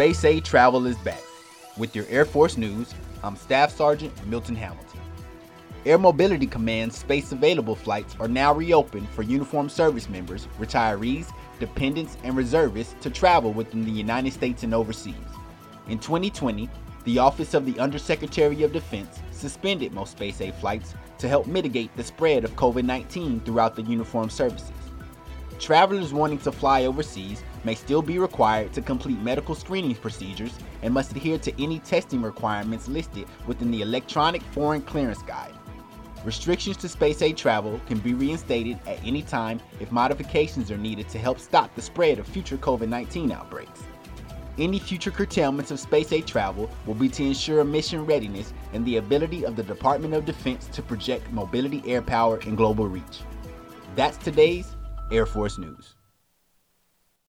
Space A travel is back. With your Air Force news, I'm Staff Sergeant Milton Hamilton. Air Mobility Command's space available flights are now reopened for uniformed service members, retirees, dependents, and reservists to travel within the United States and overseas. In 2020, the Office of the Undersecretary of Defense suspended most Space A flights to help mitigate the spread of COVID 19 throughout the uniformed services. Travelers wanting to fly overseas may still be required to complete medical screening procedures and must adhere to any testing requirements listed within the Electronic Foreign Clearance Guide. Restrictions to space A travel can be reinstated at any time if modifications are needed to help stop the spread of future COVID 19 outbreaks. Any future curtailments of space A travel will be to ensure mission readiness and the ability of the Department of Defense to project mobility air power and global reach. That's today's Air Force News.